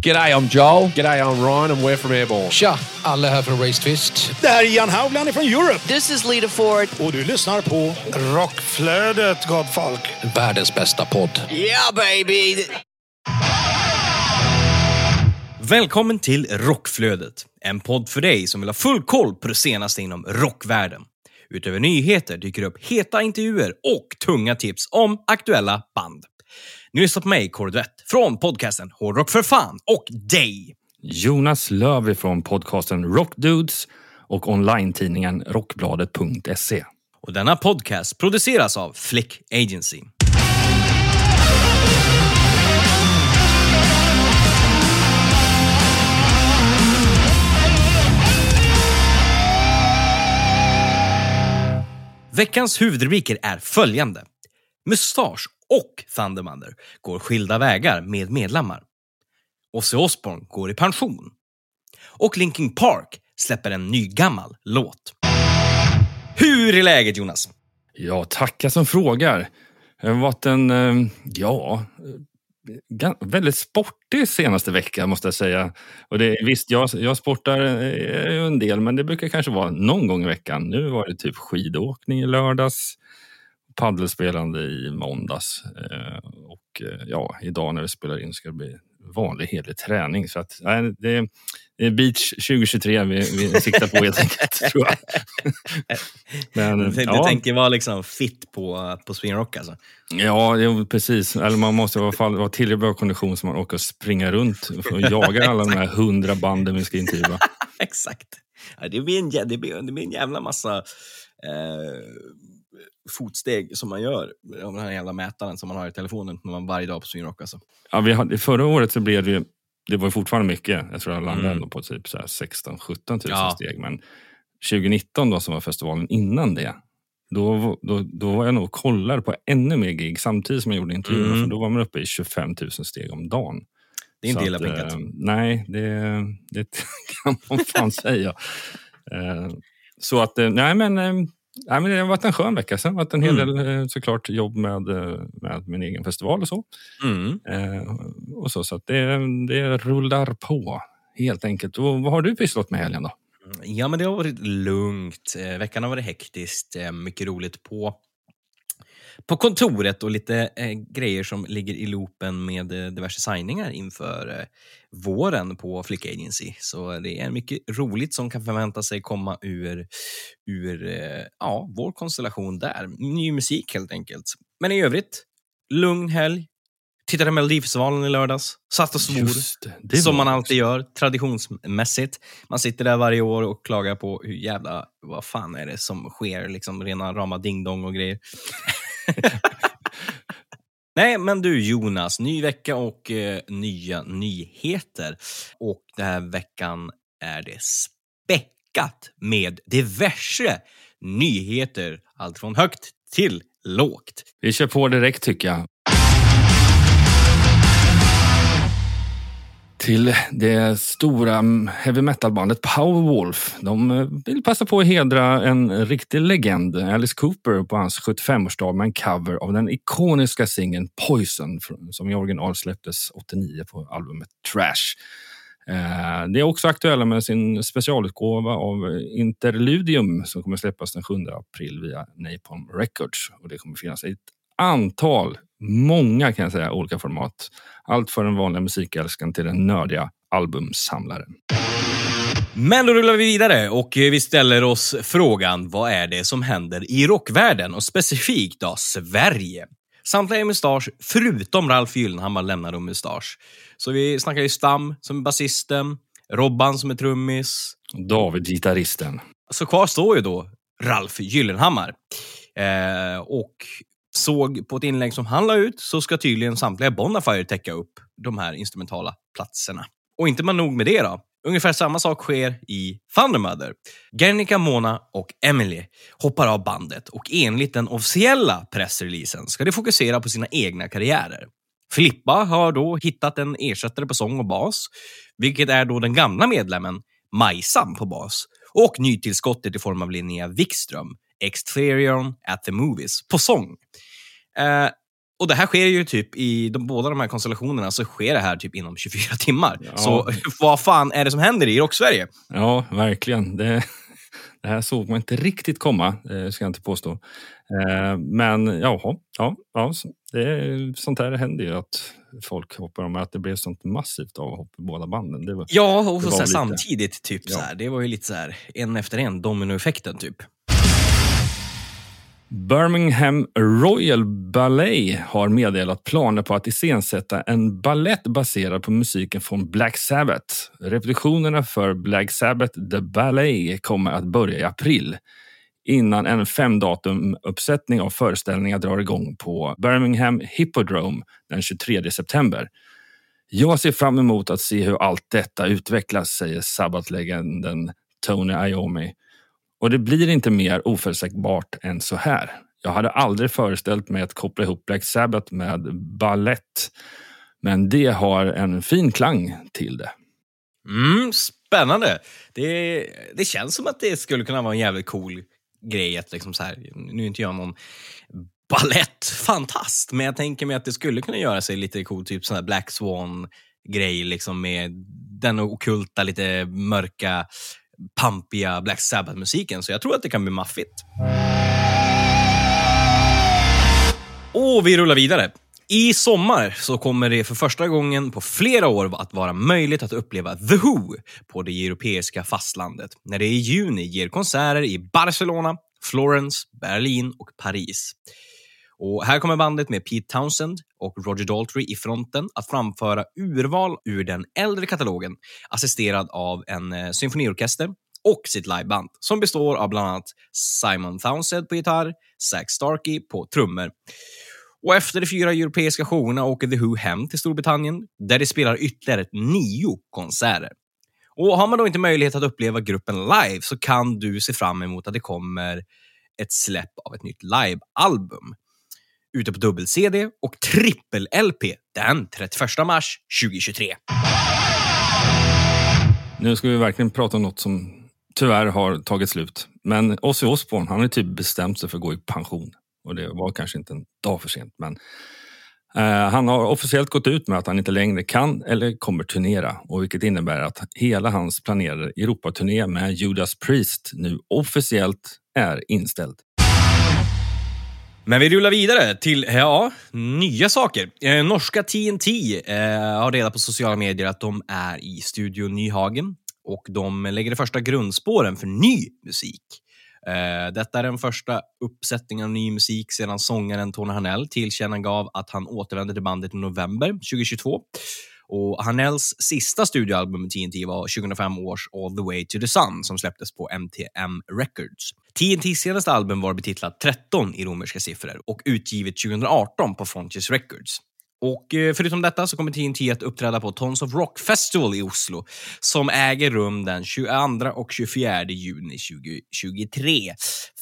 G'day, I'm Joel. G'day, I'm Ryan and we're from Airborne. Tja, alla här från Race Twist. Det här är Ian Haugland från Europe. This is Lita Ford. Och du lyssnar på Rockflödet, gott folk. Världens bästa podd. Yeah, baby! Välkommen till Rockflödet, en podd för dig som vill ha full koll på det senaste inom rockvärlden. Utöver nyheter dyker upp heta intervjuer och tunga tips om aktuella band. Ni lyssnar på mig, Kåre från podcasten Hårdrock för fan och dig. Jonas Löv från podcasten Rockdudes och online-tidningen rockbladet.se. Och denna podcast produceras av Flick Agency. Veckans huvudrubriker är följande. Mustasch och Thundermother går skilda vägar med medlemmar. Ozzy Osbourne går i pension. Och Linkin Park släpper en ny gammal låt. Hur är läget Jonas? Ja, tacka som frågar. Det har varit en, eh, ja, eh, väldigt sportig senaste vecka måste jag säga. Och det, visst, jag, jag sportar eh, en del, men det brukar kanske vara någon gång i veckan. Nu var det typ skidåkning i lördags, paddelspelande i måndags eh, och eh, ja, idag när vi spelar in ska det bli vanlig hederlig träning. Så att, nej, det, är beach 2023 vi, vi siktar på helt enkelt, tror jag. Men, Du, du tänker vara liksom fit på, på swingrock alltså? Ja, jo, precis. Eller man måste i alla fall vara tillräckligt bra kondition så man orkar springa runt och jaga alla de här hundra banden vi ska intervjua. Exakt. Ja, det, blir en, det, blir, det blir en jävla massa eh, fotsteg som man gör av den här jävla mätaren som man har i telefonen när man varje dag på swingrock. Alltså. Ja, vi hade, förra året så blev det ju, det var ju fortfarande mycket. Jag tror jag landade Mm. på typ 16-17 000 Ja. steg. Men 2019 då, som var festivalen innan det, då, då, då var jag nog och kollade på ännu mer gig samtidigt som jag gjorde intervjuerna. Mm. Då var man uppe i 25 000 steg om dagen. Det är inte illa pinkat. eh, Nej, det, det kan man fan säga. Eh, så att, eh, nej men, eh, nej men det har varit en skön vecka. Sen har varit en hel Mm. del eh, såklart jobb med, eh, med min egen festival och så. Mm. Eh, och så, så det, det rullar på helt enkelt. Och vad har du pysslat med helgen då? Ja, men det har varit lugnt. Eh, veckan har varit hektiskt. Eh, mycket roligt på, på kontoret och lite eh, grejer som ligger i loopen med eh, diverse signingar inför eh, våren på Flick Agency. Så det är mycket roligt som kan förvänta sig komma ur, ur eh, ja, vår konstellation där. Ny musik helt enkelt. Men i övrigt, lugn helg. Tittade Melodifestivalen i lördags. Satt och svor. det, Som man alltid gör, traditionsmässigt. Man sitter där varje år och klagar på hur jävla, vad fan är det som sker, liksom rena rama dingdong och grejer. Nej, men du Jonas, ny vecka och eh, nya nyheter. Och den här veckan är det späckat med diverse nyheter. Allt från högt till lågt. Vi kör på direkt tycker jag. Till det stora heavy metal-bandet Powerwolf. De eh, vill passa på att hedra en riktig legend, Alice Cooper, på hans 75-årsdag med en cover av den ikoniska singeln Poison som i original släpptes 89 på albumet Trash. Eh, det är också aktuella med sin specialutgåva av Interludium som kommer släppas den 7 april via Napalm Records. Och det kommer finnas ett antal, många kan jag säga, olika format. Allt för den vanliga musikälskaren till den nördiga albumsamlaren. Men då rullar vi vidare och vi ställer oss frågan, vad är det som händer i rockvärlden och specifikt då Sverige? Samtliga är mustasch, förutom Ralf Gyllenhammar lämnar de mustasch. Så vi snackar ju Stam som är basisten, Robban som är trummis. David, gitarristen. Så kvar står ju då Ralf Gyllenhammar. Eh, och såg på ett inlägg som han la ut så ska tydligen samtliga Bonafire täcka upp de här instrumentala platserna. Och inte man nog med det då. Ungefär samma sak sker i Thundermother. Gernika, Mona och Emily hoppar av bandet och enligt den officiella pressreleasen ska de fokusera på sina egna karriärer. Filippa har då hittat en ersättare på sång och bas, vilket är då den gamla medlemmen Majsan på bas och nytillskottet i form av Linnea Wikström, Exterion at the Movies, på sång. Eh, Och det här sker ju typ i de, båda de här konstellationerna så sker det här typ inom 24 timmar. Ja. Så vad fan är det som händer i Rock-Sverige? Ja, verkligen. Det, det här såg man inte riktigt komma, eh, ska jag inte påstå. Eh, men jaha, ja, ja, det, sånt här händer ju att folk hoppar om. Att det blev sånt massivt avhopp i båda banden. Det var, Ja, och så så lite. samtidigt. Typ, Ja. så här, det var ju lite så här, en efter en, dominoeffekten typ. Birmingham Royal Ballet har meddelat planer på att iscensätta en ballett baserad på musiken från Black Sabbath. Repetitionerna för Black Sabbath The Ballet kommer att börja i april innan en femdatumuppsättning av föreställningar drar igång på Birmingham Hippodrome den 23 september. Jag ser fram emot att se hur allt detta utvecklas, säger Sabbath-legenden Tony Iommi. Och det blir inte mer oförutsägbart än så här. Jag hade aldrig föreställt mig att koppla ihop Black Sabbath med ballett. Men det har en fin klang till det. Mm, spännande. Det, det känns som att det skulle kunna vara en jävligt cool grej. Att liksom så här, nu är inte jag någon balettfantast, men jag tänker mig att det skulle kunna göra sig lite cool, typ sån här Black Swan-grej liksom med den okulta, lite mörka, pampiga Black Sabbath-musiken. Så jag tror att det kan bli maffigt. Och vi rullar vidare. I sommar så kommer det för första gången på flera år att vara möjligt att uppleva The Who på det europeiska fastlandet när det i juni ger konserter i Barcelona, Florens, Berlin och Paris. Och här kommer bandet med Pete Townsend och Roger Daltrey i fronten att framföra urval ur den äldre katalogen assisterad av en eh, symfoniorkester och sitt liveband som består av bland annat Simon Townsend på gitarr, Zach Starkey på trummor och efter de fyra europeiska showerna åker The Who hem till Storbritannien där de spelar ytterligare nio konserter. Och Har man då inte möjlighet att uppleva gruppen live så kan du se fram emot att det kommer ett släpp av ett nytt livealbum ute på dubbel-CD och trippel-LP den 31 mars 2023. Nu ska vi verkligen prata om något som tyvärr har tagit slut. Men Ozzy Osbourne, han har ju typ bestämt sig för att gå i pension. Och det var kanske inte en dag för sent. Men eh, han har officiellt gått ut med att han inte längre kan eller kommer turnera. Och vilket innebär att hela hans planerade Europaturné med Judas Priest nu officiellt är inställd. Men vi rullar vidare till ja, nya saker. Eh, norska TNT eh, har reda på sociala medier att de är i Studio Nyhagen och de lägger de första grundspåren för ny musik. Eh, detta är den första uppsättningen av ny musik sedan sångaren Tony Hanell tillkännagav att han återvänder till bandet i november 2022. Och Hanells sista studioalbum med TNT var 2005 års All the way to the sun som släpptes på MTM Records. TNTs senaste album var betitlat 13 i romerska siffror och utgivet 2018 på Frontiers Records. Och eh, förutom detta så kommer TNT att uppträda på Tons of Rock Festival i Oslo som äger rum den 22 och 24 juni 2023.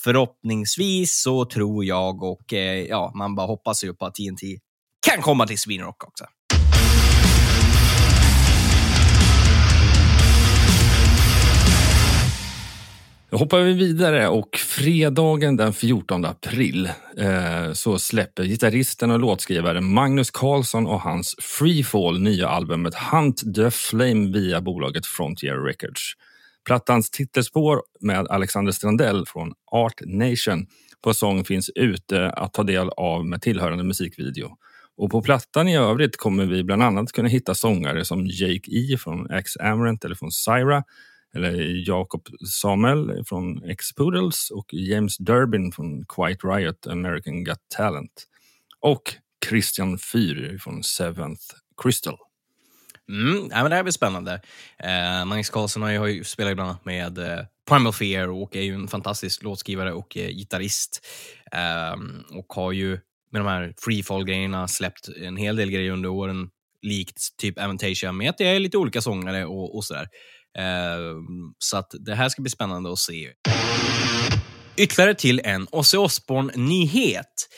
Förhoppningsvis så tror jag och eh, ja, man bara hoppas ju på att TNT kan komma till Sweden Rock också. Då hoppar vi vidare och fredagen den 14 april eh, så släpper gitarristen och låtskrivaren Magnus Carlsson och hans Freefall nya albumet Hunt the Flame via bolaget Frontier Records. Plattans titelspår med Alexander Strandell från Art Nation på sång finns ute att ta del av med tillhörande musikvideo. Och på plattan i övrigt kommer vi bland annat kunna hitta sångare som Jake E från X Amarant eller från Syra eller Jakob Samuel från X-Poodles och James Durbin från Quiet Riot, American Got Talent. Och Christian Fyr från Seventh Crystal. Mm, ja, men det här blir spännande. Eh, Magnus Carlsson har ju, har ju spelat bland annat med eh, Primal Fear och är ju en fantastisk låtskrivare och eh, gitarrist. Eh, och har ju med de här freefall-grejerna släppt en hel del grejer under åren, likt typ Avantasia, med att det är lite olika sångare och, och sådär. Ehm, så att det här ska bli spännande att se. Ytterligare till en Ozzy Osbourne-nyhet.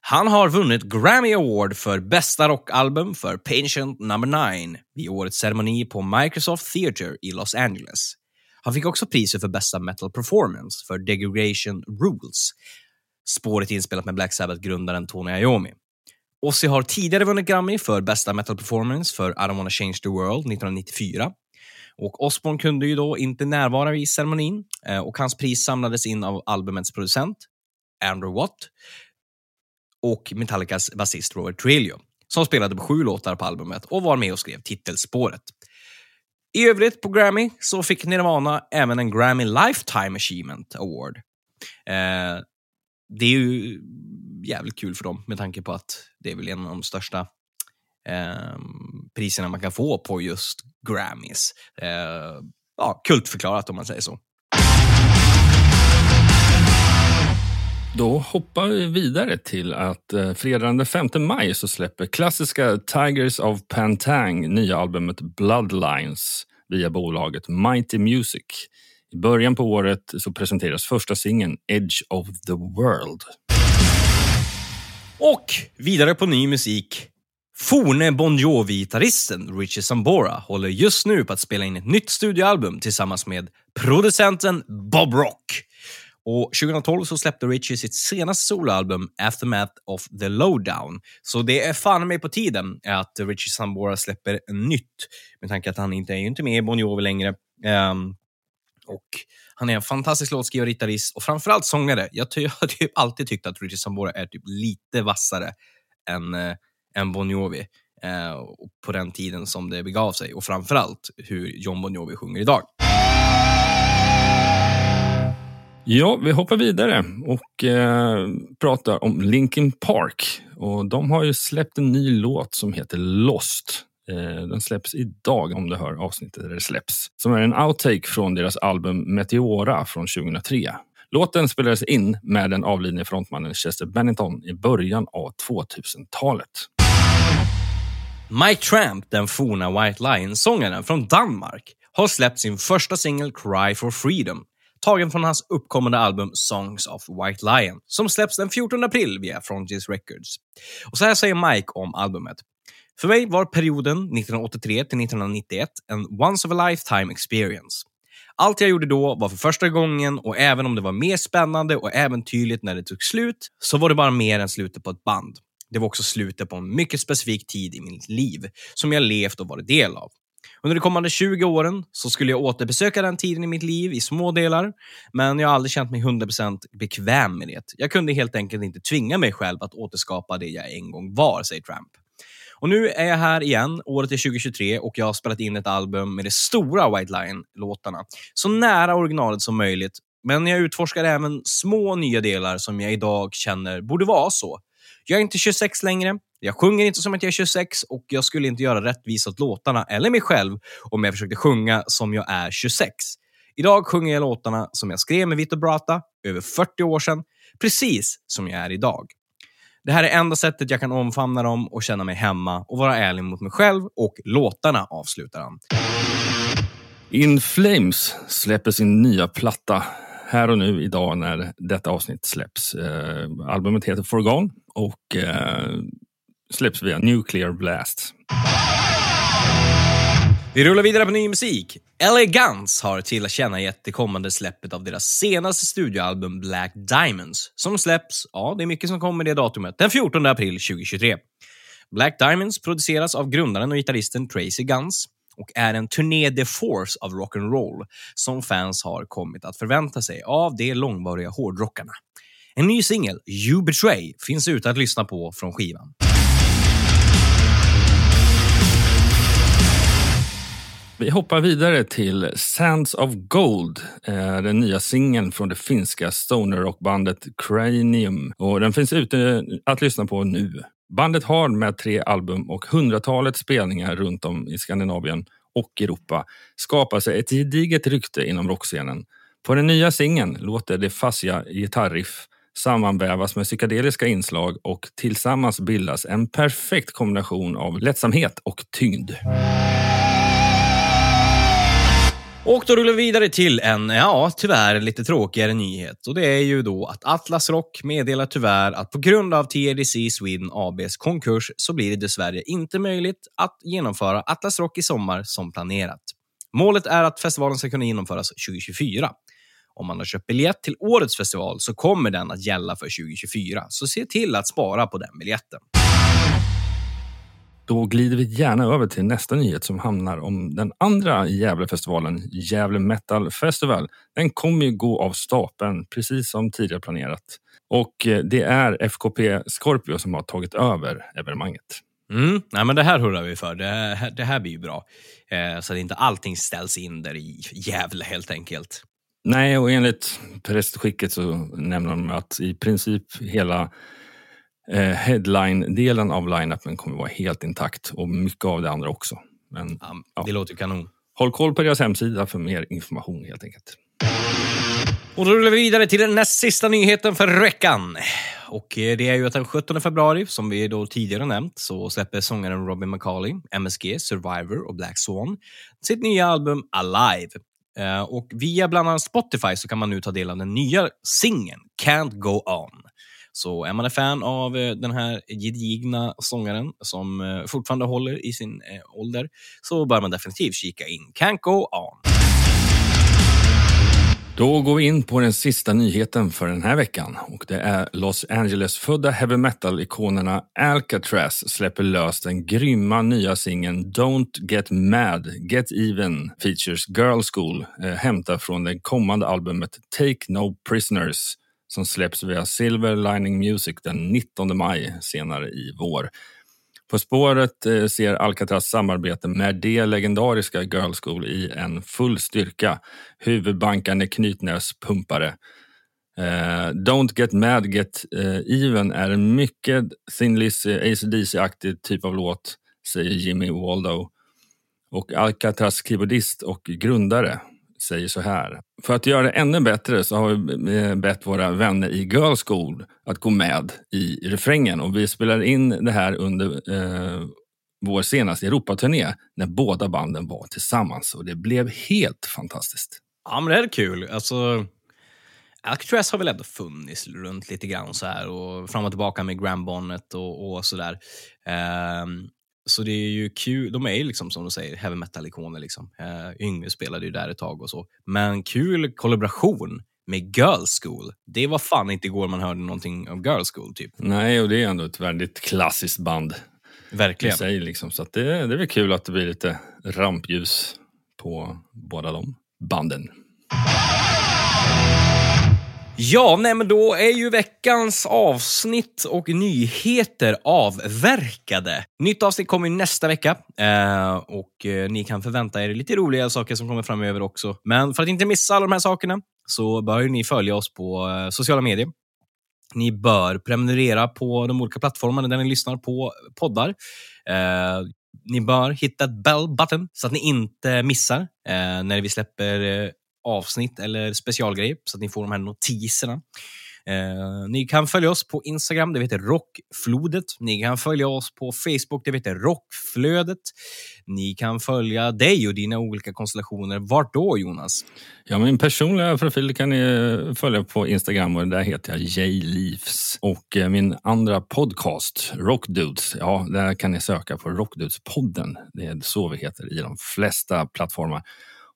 Han har vunnit Grammy Award för bästa rockalbum för Patient Number 9 vid årets ceremoni på Microsoft Theatre i Los Angeles. Han fick också priset för bästa metal performance för Degradation Rules. Spåret är inspelat med Black Sabbath-grundaren Tony Iommi. Ozzy har tidigare vunnit Grammy för bästa metal performance för I don't wanna change the world 1994. Och Osborne kunde ju då inte närvara vid ceremonin eh, och hans pris samlades in av albumets producent Andrew Watt och Metallicas basist Robert Trujillo som spelade på sju låtar på albumet och var med och skrev titelspåret. I övrigt på Grammy så fick Nirvana även en Grammy Lifetime Achievement Award. Eh, det är ju jävligt kul för dem med tanke på att det är väl en av de största eh, priserna man kan få på just Grammys. Eh, ja, kultförklarat om man säger så. Då hoppar vi vidare till att eh, fredagen den 5 maj så släpper klassiska Tigers of Pantang nya albumet Bloodlines via bolaget Mighty Music. I början på året så presenteras första singeln Edge of the World. Och vidare på ny musik. Forne Bon Jovi-gitarristen Richie Sambora håller just nu på att spela in ett nytt studioalbum tillsammans med producenten Bob Rock. Och 2012 så släppte Richie sitt senaste soloalbum Aftermath of the Lowdown. Så det är fan mig på tiden att Richie Sambora släpper nytt med tanke att han inte är inte med i Bon Jovi längre. Um, och han är en fantastisk låtskrivare, gitarrist och framförallt sångare. Jag, ty- jag har typ alltid tyckt att Richie Sambora är typ lite vassare än, eh, än Bon Jovi. Eh, på den tiden som det begav sig och framförallt hur John Bon Jovi sjunger idag. Ja, vi hoppar vidare och eh, pratar om Linkin Park. Och de har ju släppt en ny låt som heter Lost. Eh, den släpps idag om du hör avsnittet där det släpps. Som är en outtake från deras album Meteora från 2003. Låten spelades in med den avlidne frontmannen Chester Bennington i början av 2000-talet. Mike Tramp, den forna White Lion-sångaren från Danmark, har släppt sin första singel Cry for Freedom, tagen från hans uppkommande album Songs of White Lion, som släpps den 14 april via Frontiers Records. Och så här säger Mike om albumet. För mig var perioden 1983 till 1991 en once of a lifetime experience. Allt jag gjorde då var för första gången och även om det var mer spännande och äventyrligt när det tog slut, så var det bara mer än slutet på ett band. Det var också slutet på en mycket specifik tid i mitt liv, som jag levt och varit del av. Under de kommande 20 åren så skulle jag återbesöka den tiden i mitt liv i små delar, men jag har aldrig känt mig 100% bekväm med det. Jag kunde helt enkelt inte tvinga mig själv att återskapa det jag en gång var, säger Tramp. Och nu är jag här igen, året är 2023 och jag har spelat in ett album med de stora White Lion-låtarna. Så nära originalet som möjligt, men jag utforskar även små nya delar som jag idag känner borde vara så. Jag är inte 26 längre, jag sjunger inte som att jag är 26 och jag skulle inte göra rättvisa åt låtarna eller mig själv om jag försökte sjunga som jag är 26. Idag sjunger jag låtarna som jag skrev med Vito Brata över 40 år sedan, precis som jag är idag. Det här är enda sättet jag kan omfamna dem och känna mig hemma och vara ärlig mot mig själv och låtarna, avslutar han. In Flames släpper sin nya platta här och nu idag när detta avsnitt släpps. Eh, albumet heter Forgone och eh, släpps via Nuclear Blast. Vi rullar vidare på ny musik. LA Guns har tillkännagett det kommande släppet av deras senaste studioalbum Black Diamonds, som släpps, ja, det är mycket som kommer det datumet, den 14 april 2023. Black Diamonds produceras av grundaren och gitarristen Tracy Guns och är en turné de force av rock'n'roll som fans har kommit att förvänta sig av de långvariga hårdrockarna. En ny singel, You Betray, finns ute att lyssna på från skivan. Vi hoppar vidare till Sands of Gold, eh, den nya singeln från det finska stoner-rockbandet Cranium. Och den finns ute att lyssna på nu. Bandet har med tre album och hundratalet spelningar runt om i Skandinavien och Europa skapat sig ett gediget rykte inom rockscenen. På den nya singeln låter det fassiga gitarriff sammanvävas med psykedeliska inslag och tillsammans bildas en perfekt kombination av lättsamhet och tyngd. Och då rullar vi vidare till en, ja, tyvärr lite tråkigare nyhet. Och det är ju då att Atlas Rock meddelar tyvärr att på grund av TRDC Sweden ABs konkurs så blir det dessvärre inte möjligt att genomföra Atlas Rock i sommar som planerat. Målet är att festivalen ska kunna genomföras 2024. Om man har köpt biljett till årets festival så kommer den att gälla för 2024, så se till att spara på den biljetten. Då glider vi gärna över till nästa nyhet som handlar om den andra Gävlefestivalen, Gävle Metal Festival. Den kommer ju gå av stapeln precis som tidigare planerat. Och eh, det är FKP Scorpio som har tagit över evenemanget. Mm. Nej, men det här hurrar vi för. Det här, det här blir ju bra. Eh, så att inte allting ställs in där i Gävle helt enkelt. Nej, och enligt prästskicket så nämner de att i princip hela eh, headline-delen av line-upen kommer vara helt intakt och mycket av det andra också. Men Ja, Ja. Det låter kanon. håll koll på deras hemsida för mer information helt enkelt. Och då rullar vi vidare till den näst sista nyheten för veckan. Och eh, det är ju att den 17 februari, som vi då tidigare nämnt, så släpper sångaren Robin McCauley, MSG, Survivor och Black Swan sitt nya album Alive. Eh, och via bland annat Spotify så kan man nu ta del av den nya singeln Can't Go On. Så är man en fan av eh, den här gedigna sångaren som eh, fortfarande håller i sin ålder så bör man definitivt kika in Can't Go On. Då går vi in på den sista nyheten för den här veckan och det är Los Angeles-födda heavy metal-ikonerna Alcatraz släpper lös den grymma nya singeln Don't Get Mad, Get Even features Girl School eh, hämtad från det kommande albumet Take No Prisoners som släpps via Silver Lining Music den 19 maj senare i vår. På spåret eh, ser Alcatraz samarbete med det legendariska Girl School i en full styrka. Huvudbankande knytnäspumpare. Uh, eh, Don't Get Mad Get uh, Even är en mycket Thin Lizzy, ACDC-aktig typ av låt, säger Jimmy Waldo. Och Alcatraz keyboardist och grundare säger så här. För att göra det ännu bättre så har vi bett våra vänner i Girl School att gå med i refrängen och vi spelar in det här under eh, vår senaste Europaturné när båda banden var tillsammans och det blev helt fantastiskt. Ja, men det är kul. Alltså, Alcatraz har väl ändå funnits runt lite grann så här och fram och tillbaka med Grand Bonnet och, och sådär. Um, så det är ju kul. De är ju liksom som du säger heavy metal-ikoner. Liksom. Uh, Yngve spelade ju där ett tag och så. Men kul kollaboration med Girl School. Det var fan inte igår man hörde någonting av Girl School. typ. Nej, och det är ändå ett väldigt klassiskt band i Verkligen. sig. Liksom. Så det, det är väl kul att det blir lite rampljus på båda de banden. Ja, nej, men då är ju veckans avsnitt och nyheter avverkade. Nytt avsnitt kommer nästa vecka eh, och eh, ni kan förvänta er lite roliga saker som kommer framöver också. Men för att inte missa alla de här sakerna så bör ni följa oss på eh, sociala medier. Ni bör prenumerera på de olika plattformarna där ni lyssnar på poddar. Eh, ni bör hitta ett bell button så att ni inte missar eh, när vi släpper eh, avsnitt eller specialgrejer så att ni får de här notiserna. Eh, ni kan följa oss på Instagram, det heter Rockflodet. Ni kan följa oss på Facebook, det heter Rockflödet. Ni kan följa dig och dina olika konstellationer. Vart då, Jonas? Ja, min personliga profil kan ni eh, följa på Instagram och där heter jag jleafs. Och eh, min andra podcast, Rockdudes, ja, där kan ni söka på Rockdudes-podden. Det är så vi heter i de flesta plattformar.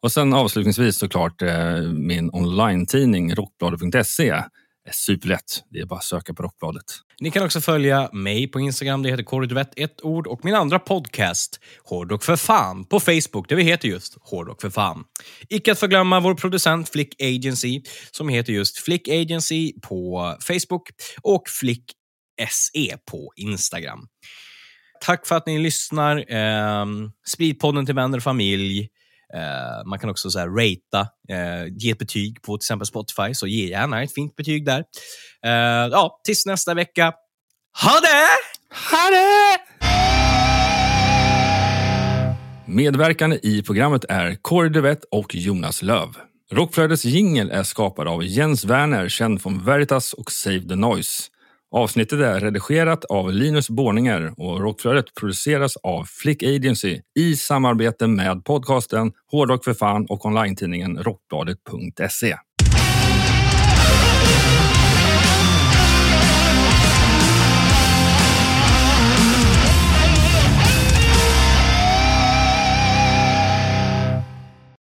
Och sen avslutningsvis såklart eh, min online-tidning rockbladet.se. är eh, superlätt. Det är bara att söka på Rockbladet. Ni kan också följa mig på Instagram, det heter Korriduvett, ett ord, och min andra podcast, Hårdrock för fan, på Facebook, där vi heter just Hårdrock för fan. Icke att förglömma vår producent Flick Agency, som heter just Flick Agency på Facebook och Flick SE på Instagram. Tack för att ni lyssnar. Eh, sprid podden till vänner och familj. Eh, man kan också så här, ratea, eh, ge ett betyg på till exempel Spotify, så ge gärna ett fint betyg där. Eh, ja, tills nästa vecka. Ha det! Ha det! Medverkande i programmet är Kåre Duvett och Jonas Löv. Rockflödets jingel är skapad av Jens Werner, känd från Veritas och Save the Noise. Avsnittet är redigerat av Linus Borninger och Rockflödet produceras av Flick Agency i samarbete med podcasten Hårdrock för fan och online-tidningen Rockbladet.se.